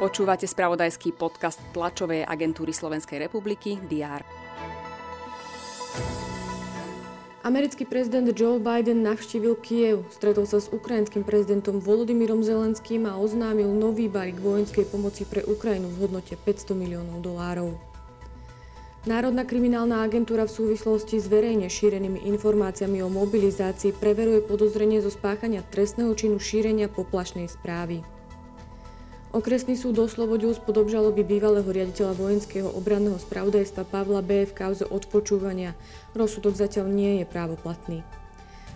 Počúvate spravodajský podcast tlačovej agentúry Slovenskej republiky DR. Americký prezident Joe Biden navštívil Kiev, stretol sa s ukrajinským prezidentom Volodymyrom Zelenským a oznámil nový balík vojenskej pomoci pre Ukrajinu v hodnote 500 miliónov dolárov. Národná kriminálna agentúra v súvislosti s verejne šírenými informáciami o mobilizácii preveruje podozrenie zo spáchania trestného činu šírenia poplašnej správy. Okresný súd do Slobodius pod obžaloby bývalého riaditeľa vojenského obranného spravodajstva Pavla B. v kauze odpočúvania. Rozsudok zatiaľ nie je právoplatný.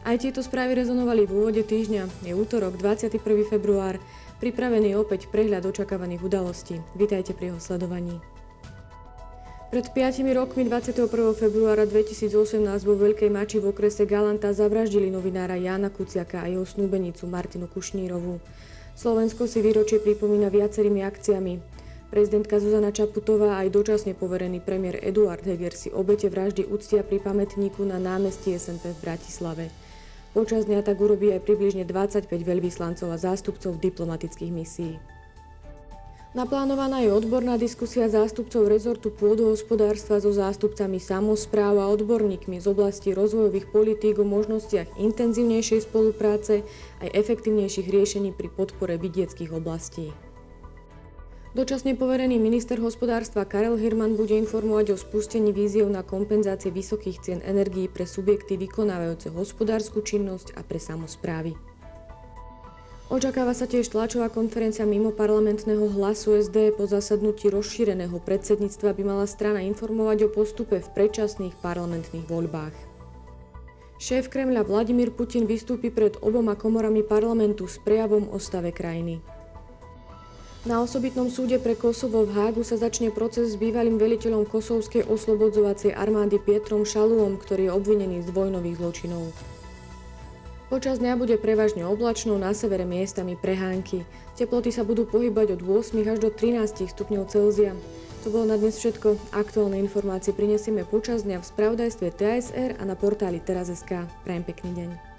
Aj tieto správy rezonovali v úvode týždňa. Je útorok, 21. február. Pripravený opäť prehľad očakávaných udalostí. Vítajte pri jeho sledovaní. Pred 5 rokmi 21. februára 2018 vo Veľkej Mači v okrese Galanta zavraždili novinára Jána Kuciaka a jeho snúbenicu Martinu Kušnírovú. Slovensko si výročie pripomína viacerými akciami. Prezidentka Zuzana Čaputová aj dočasne poverený premiér Eduard Heger si obete vraždy uctia pri pamätníku na námestí SNP v Bratislave. Počas dňa tak urobí aj približne 25 veľvyslancov a zástupcov diplomatických misií. Naplánovaná je odborná diskusia zástupcov rezortu pôdohospodárstva so zástupcami samozpráv a odborníkmi z oblasti rozvojových politík o možnostiach intenzívnejšej spolupráce aj efektívnejších riešení pri podpore vidieckých oblastí. Dočasne poverený minister hospodárstva Karel Hirman bude informovať o spustení víziev na kompenzácie vysokých cien energií pre subjekty vykonávajúce hospodárskú činnosť a pre samozprávy. Očakáva sa tiež tlačová konferencia mimo parlamentného hlasu SD po zasadnutí rozšíreného predsedníctva by mala strana informovať o postupe v predčasných parlamentných voľbách. Šéf Kremľa Vladimír Putin vystúpi pred oboma komorami parlamentu s prejavom o stave krajiny. Na osobitnom súde pre Kosovo v Hágu sa začne proces s bývalým veliteľom kosovskej oslobodzovacej armády Pietrom Šaluom, ktorý je obvinený z vojnových zločinov. Počas dňa bude prevažne oblačno, na severe miestami prehánky. Teploty sa budú pohybať od 8 až do 13 stupňov Celzia. To bolo na dnes všetko. Aktuálne informácie prinesieme počas dňa v spravodajstve TSR a na portáli teraz.sk. Prajem pekný deň.